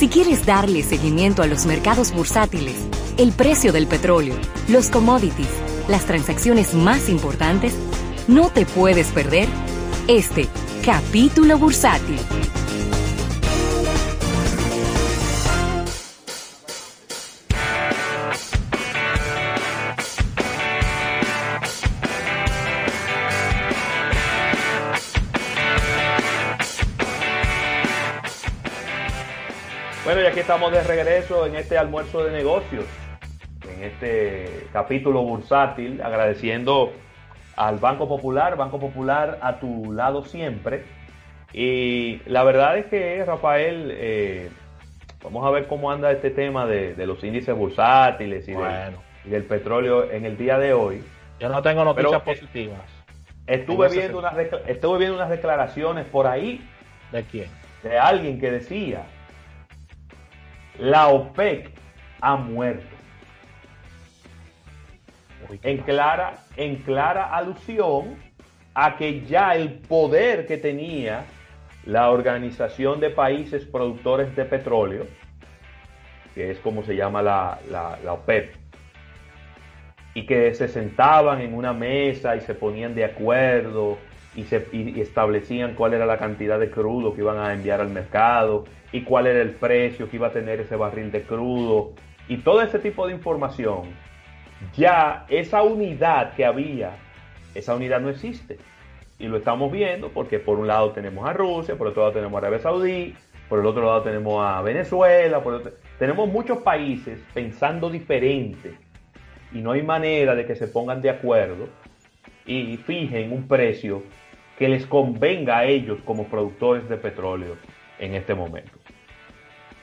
Si quieres darle seguimiento a los mercados bursátiles, el precio del petróleo, los commodities, las transacciones más importantes, no te puedes perder este capítulo bursátil. Bueno, y aquí estamos de regreso en este almuerzo de negocios, en este capítulo bursátil, agradeciendo al Banco Popular, Banco Popular a tu lado siempre. Y la verdad es que, Rafael, eh, vamos a ver cómo anda este tema de, los índices bursátiles y, del, petróleo en el día de hoy. Yo no tengo noticias positivas. Estuve viendo, unas, estuve viendo unas declaraciones por ahí. ¿De quién? De alguien que decía la OPEC ha muerto. En clara, en clara alusión a que ya el poder que tenía la Organización de Países Productores de Petróleo, que es como se llama la, la, OPEP, y que se sentaban en una mesa y se ponían de acuerdo y, establecían cuál era la cantidad de crudo que iban a enviar al mercado y cuál era el precio que iba a tener ese barril de crudo y todo ese tipo de información, ya esa unidad que había, esa unidad no existe. Y lo estamos viendo porque por un lado tenemos a Rusia, por otro lado tenemos a Arabia Saudí, por el otro lado tenemos a Venezuela, tenemos muchos países pensando diferente y no hay manera de que se pongan de acuerdo y fijen un precio que les convenga a ellos como productores de petróleo en este momento.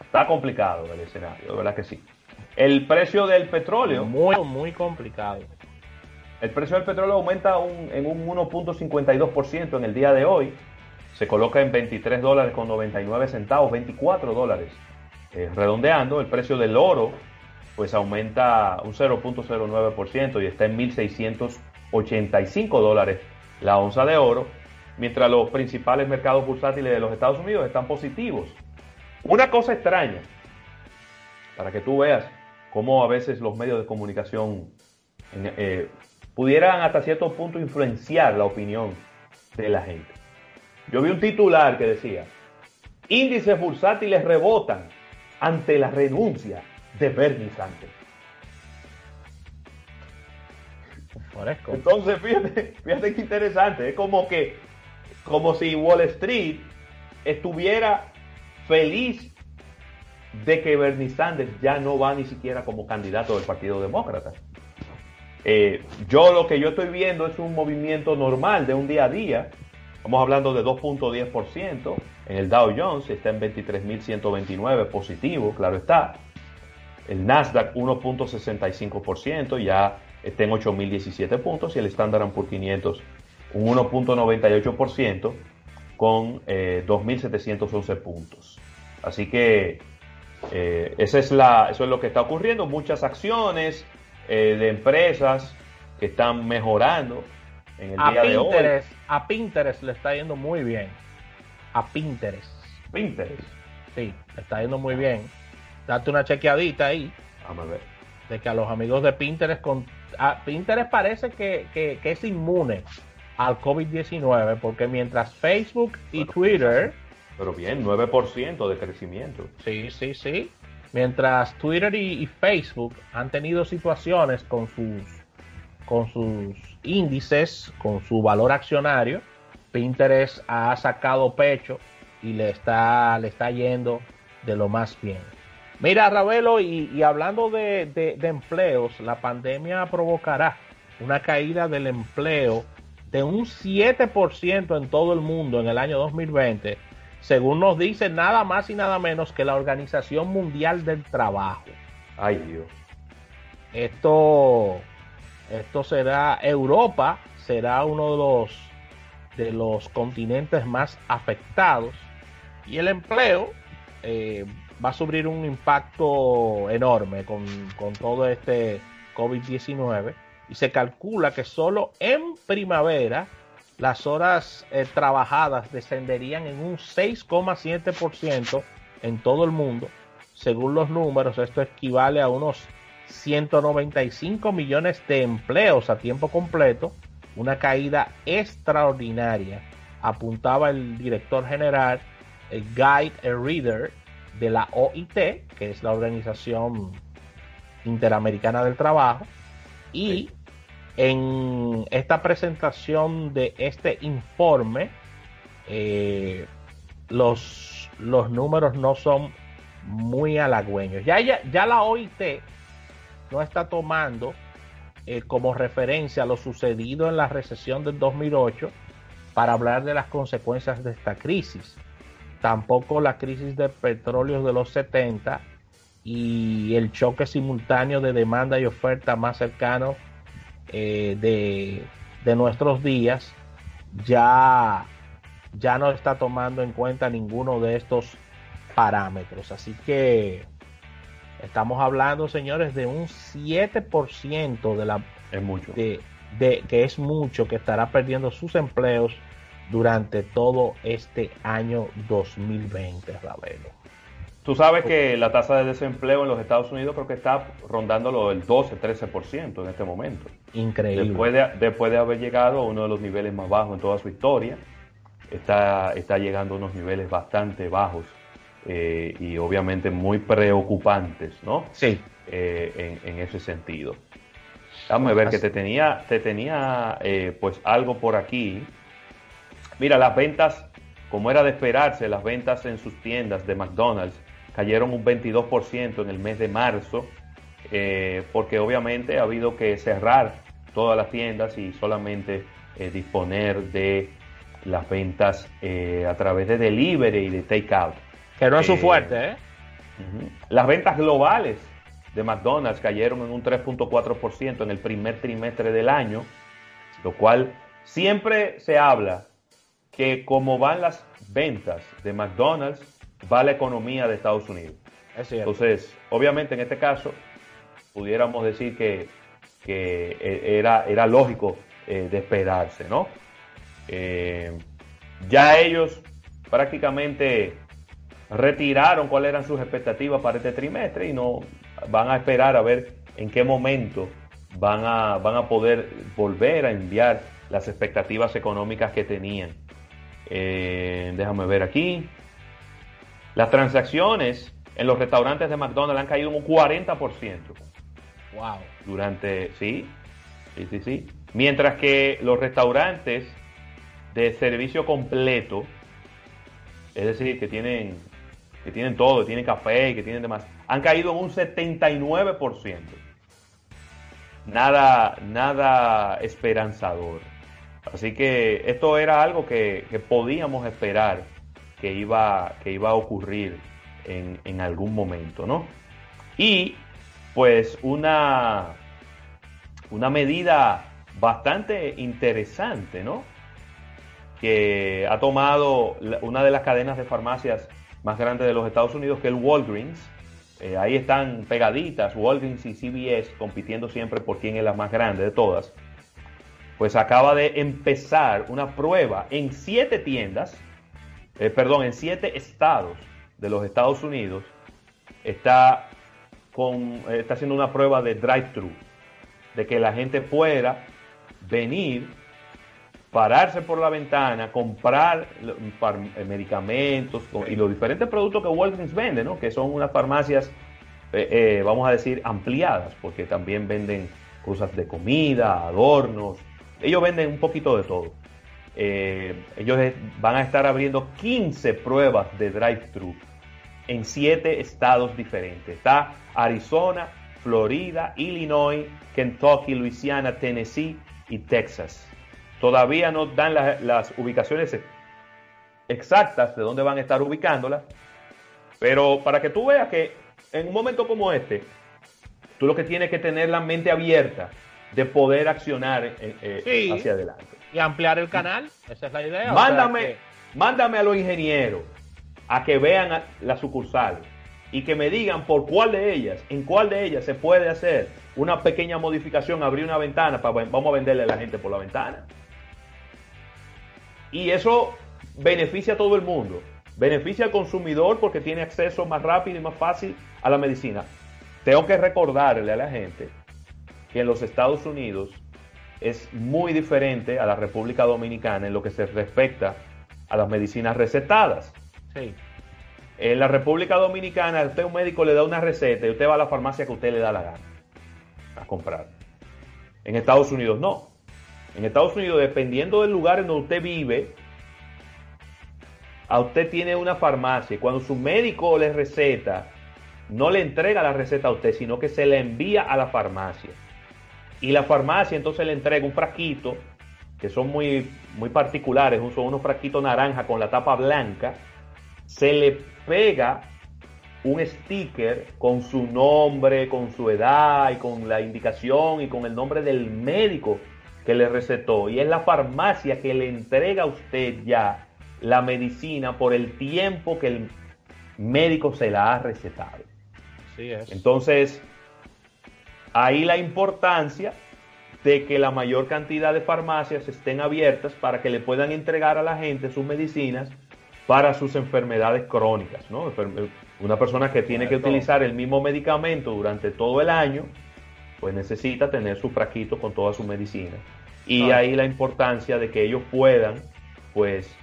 Está complicado el escenario, de verdad que sí. El precio del petróleo. Muy, muy complicado. El precio del petróleo aumenta en un 1.52% en el día de hoy. Se coloca en 23 dólares con 99 centavos, 24 dólares. Eh, redondeando, el precio del oro pues aumenta un 0.09% y está en 1.685 dólares la onza de oro, mientras los principales mercados bursátiles de los Estados Unidos están positivos. Una cosa extraña, para que tú veas cómo a veces los medios de comunicación eh, pudieran hasta cierto punto influenciar la opinión de la gente. Yo vi un titular que decía, índices bursátiles rebotan ante la renuncia de Bernie Sanders. Entonces, fíjate, fíjate qué interesante, es como que, como si Wall Street estuviera feliz de que Bernie Sanders ya no va ni siquiera como candidato del Partido Demócrata. Eh, yo lo que yo estoy viendo es un movimiento normal de un día a día. Estamos hablando de 2.10% en el Dow Jones, está en 23.129 positivo, claro está. El Nasdaq 1.65%, ya está en 8.017 puntos y el Standard Poor's 500 un 1.98% con 2.711 eh, puntos. Así que eh, esa es la, eso es lo que está ocurriendo. Muchas acciones eh, de empresas que están mejorando en el a día Pinterest, de hoy. A Pinterest le está yendo muy bien. A Pinterest. Pinterest. Sí, le está yendo muy bien. Date una chequeadita ahí. Vamos a ver. De que a los amigos de Pinterest, con, Pinterest parece que, que es inmune al COVID-19, porque mientras Facebook y Twitter... Pero bien, 9% de crecimiento. Sí, sí, sí. Mientras Twitter y, Facebook han tenido situaciones con sus, con sus índices, con su valor accionario, Pinterest ha sacado pecho y le está, le está yendo de lo más bien. Mira, Ravelo, y, hablando de, de, empleos, la pandemia provocará una caída del empleo de un 7% en todo el mundo en el año 2020, según nos dice nada más y nada menos que la Organización Mundial del Trabajo. Ay Dios. Esto, esto será, Europa será uno de los, de los continentes más afectados y el empleo eh, va a sufrir un impacto enorme con, con todo este COVID-19 y se calcula que solo en primavera las horas eh, trabajadas descenderían en un 6,7% en todo el mundo. Según los números, esto equivale a unos 195 millones de empleos a tiempo completo, una caída extraordinaria, apuntaba el director general el Guide Reader de la OIT, que es la Organización Interamericana del Trabajo, y en esta presentación de este informe, eh, los, los números no son muy halagüeños. Ya, ya, la OIT no está tomando eh, como referencia lo sucedido en la recesión del 2008 para hablar de las consecuencias de esta crisis. Tampoco la crisis de petróleo de los 70 y el choque simultáneo de demanda y oferta más cercano eh, de, de, nuestros días ya, ya no está tomando en cuenta ninguno de estos parámetros. Así que estamos hablando, señores, de un 7% de la... Es mucho. De, de, que es mucho, que estará perdiendo sus empleos durante todo este año 2020, Ravelo. Tú sabes que la tasa de desempleo en los Estados Unidos creo que está rondando el 12-13% en este momento. Increíble. Después de, después de haber llegado a uno de los niveles más bajos en toda su historia, está, está llegando a unos niveles bastante bajos eh, y obviamente muy preocupantes, ¿no? Sí. Eh, en, ese sentido. Déjame ver que te tenía, te tenía eh, pues algo por aquí. Mira, las ventas, como era de esperarse, las ventas en sus tiendas de McDonald's cayeron un 22% en el mes de marzo, porque obviamente ha habido que cerrar todas las tiendas y solamente disponer de las ventas a través de delivery y de takeout. Que no es su eh, fuerte, ¿eh? Las ventas globales de McDonald's cayeron en un 3.4% en el primer trimestre del año, lo cual siempre se habla que como van las ventas de McDonald's, va la economía de Estados Unidos. Entonces, obviamente en este caso, pudiéramos decir que, e, era, era lógico eh, de esperarse, ¿no? Eh, ya ellos prácticamente retiraron cuáles eran sus expectativas para este trimestre y no van a esperar a ver en qué momento van a, van a poder volver a enviar las expectativas económicas que tenían. Eh, déjame ver aquí. Las transacciones en los restaurantes de McDonald's han caído un 40%. Wow. Durante, sí, sí, sí, sí. Mientras que los restaurantes de servicio completo, es decir, que tienen que tienen todo, que tienen café, que tienen demás, han caído en un 79%. Nada, nada esperanzador. Así que esto era algo que, podíamos esperar que iba, que iba a ocurrir en, en, algún momento, ¿no? Y pues una, una medida bastante interesante, ¿no? Que ha tomado una de las cadenas de farmacias más grande de los Estados Unidos, que el Walgreens. Eh, ahí están pegaditas Walgreens y CVS compitiendo siempre por quién es la más grande de todas. Pues acaba de empezar una prueba en siete tiendas, eh, perdón, en siete estados de los Estados Unidos. Está, con, eh, está haciendo una prueba de drive-thru, de que la gente pueda venir pararse por la ventana, comprar eh, medicamentos y los diferentes productos que Walgreens vende, ¿no? que son unas farmacias, vamos a decir, ampliadas, porque también venden cosas de comida, adornos, ellos venden un poquito de todo. Ellos van a estar abriendo 15 pruebas de drive-thru en 7 estados diferentes. Está Arizona, Florida, Illinois, Kentucky, Louisiana, Tennessee y Texas. Todavía no dan las, ubicaciones exactas de dónde van a estar ubicándolas. Pero para que tú veas que en un momento como este, tú lo que tienes que tener la mente abierta de poder accionar eh, eh, hacia adelante. Y ampliar el canal, esa es la idea. Mándame, mándame a los ingenieros a que vean las sucursales y que me digan por cuál de ellas, en cuál de ellas se puede hacer una pequeña modificación, abrir una ventana, para, vamos a venderle a la gente por la ventana. Y eso beneficia a todo el mundo. beneficia al consumidor porque tiene acceso más rápido y más fácil a la medicina. Tengo que recordarle a la gente que en los Estados Unidos es muy diferente a la República Dominicana en lo que se respecta a las medicinas recetadas. Sí. En la República Dominicana, usted un médico le da una receta y usted va a la farmacia que usted le da la gana a comprar. En Estados Unidos no. En Estados Unidos, dependiendo del lugar en donde usted vive, a usted tiene una farmacia y cuando su médico le receta, no le entrega la receta a usted, sino que se la envía a la farmacia. Y la farmacia entonces le entrega un frasquito, que son muy, muy particulares, son unos frasquitos naranja con la tapa blanca, se le pega un sticker con su nombre, con su edad y con la indicación y con el nombre del médico que le recetó. Y es la farmacia que le entrega a usted ya la medicina por el tiempo que el médico se la ha recetado. Entonces, ahí la importancia de que la mayor cantidad de farmacias estén abiertas para que le puedan entregar a la gente sus medicinas para sus enfermedades crónicas. ¿no? Una persona que tiene que utilizar el mismo medicamento durante todo el año, pues necesita tener su frasquito con toda su medicina. Y ahí la importancia de que ellos puedan, pues,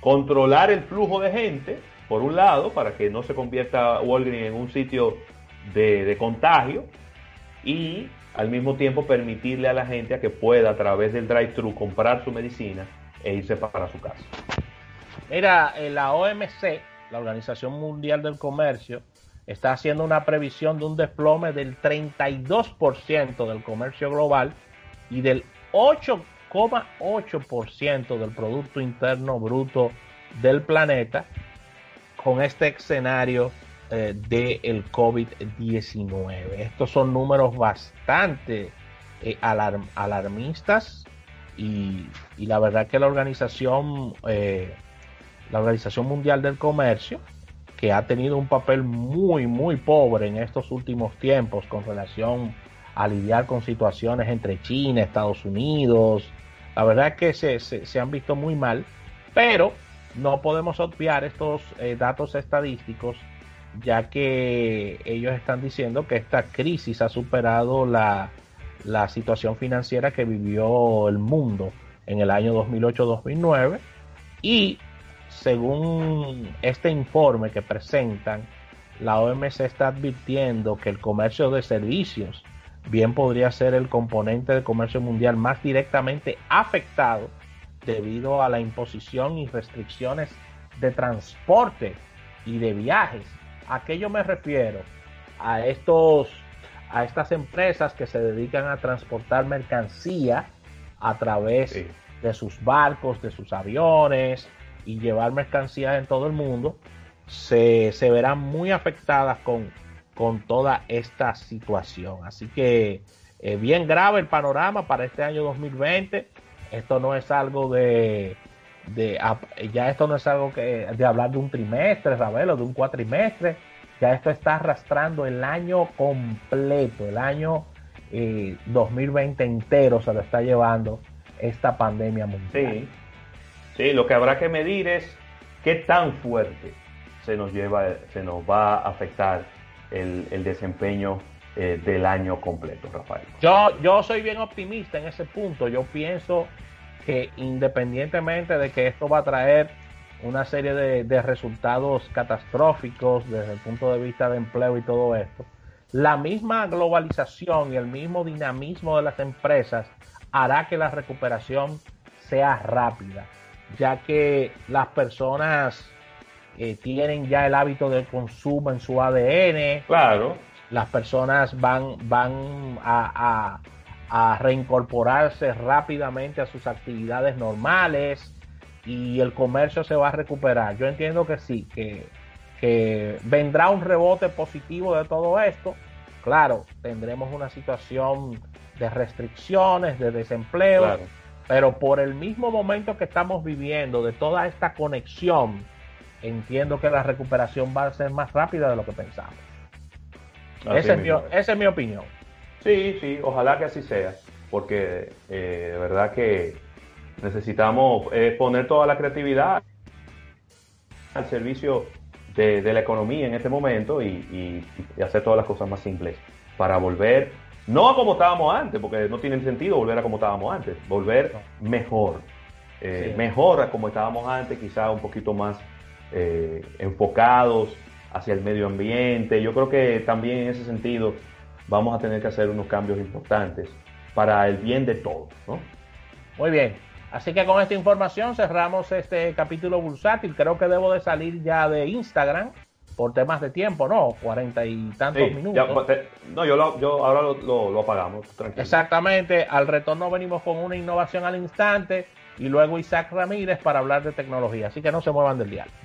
controlar el flujo de gente, por un lado, para que no se convierta Walgreens en un sitio de, contagio, y al mismo tiempo permitirle a la gente a que pueda a través del drive-thru comprar su medicina e irse para su casa. Mira, la OMC, la Organización Mundial del Comercio, está haciendo una previsión de un desplome del 32% del comercio global y del 8 8% del Producto Interno Bruto del planeta con este escenario eh, del COVID-19. Estos son números bastante eh, alarmistas y, la verdad que la organización, eh, la Organización Mundial del Comercio, que ha tenido un papel muy, muy pobre en estos últimos tiempos con relación a lidiar con situaciones entre China, Estados Unidos, la verdad que se, se, han visto muy mal, pero no podemos obviar estos eh, datos estadísticos, ya que ellos están diciendo que esta crisis ha superado la, la situación financiera que vivió el mundo en el año 2008-2009 y según este informe que presentan, la OMC está advirtiendo que el comercio de servicios bien podría ser el componente del comercio mundial más directamente afectado debido a la imposición y restricciones de transporte y de viajes. ¿A qué yo me refiero? A estos a estas empresas que se dedican a transportar mercancía a través de sus barcos, de sus aviones y llevar mercancías en todo el mundo, se, se verán muy afectadas con con toda esta situación. Así que eh, bien grave el panorama para este año 2020. Esto no es algo de, de ya esto no es algo que de hablar de un trimestre, Ravelo, de un cuatrimestre. Ya esto está arrastrando el año completo, el año 2020 eh, entero se lo está llevando esta pandemia mundial. Sí, sí, lo que habrá que medir es qué tan fuerte se nos lleva, se nos va a afectar el, desempeño eh, del año completo, Rafael. Yo, yo soy bien optimista en ese punto. Yo pienso que independientemente de que esto va a traer una serie de, resultados catastróficos desde el punto de vista de empleo y todo esto, la misma globalización y el mismo dinamismo de las empresas hará que la recuperación sea rápida, ya que las personas eh, tienen ya el hábito del consumo en su ADN. Claro. Las personas van, van a, reincorporarse rápidamente a sus actividades normales y el comercio se va a recuperar. Yo entiendo que sí, que, vendrá un rebote positivo de todo esto. Claro, tendremos una situación de restricciones, de desempleo, pero por el mismo momento que estamos viviendo, de toda esta conexión entiendo que la recuperación va a ser más rápida de lo que pensamos. Esa es, mi, opinión. Sí, sí, ojalá que así sea, porque eh, de verdad que necesitamos eh, poner toda la creatividad al servicio de, la economía en este momento y, hacer todas las cosas más simples para volver, no a como estábamos antes, porque no tiene sentido volver a como estábamos antes, volver mejor, eh, mejor a como estábamos antes, quizá un poquito más eh, enfocados hacia el medio ambiente. Yo creo que también en ese sentido vamos a tener que hacer unos cambios importantes para el bien de todos. Muy bien, así que con esta información cerramos este capítulo bursátil. Creo que debo de salir ya de Instagram por temas de tiempo, ¿no? Cuarenta y tantos minutos. no, yo, yo ahora lo, apagamos. Exactamente, al retorno venimos con una innovación al instante y luego Isaac Ramírez para hablar de tecnología. Así que no se muevan del diálogo.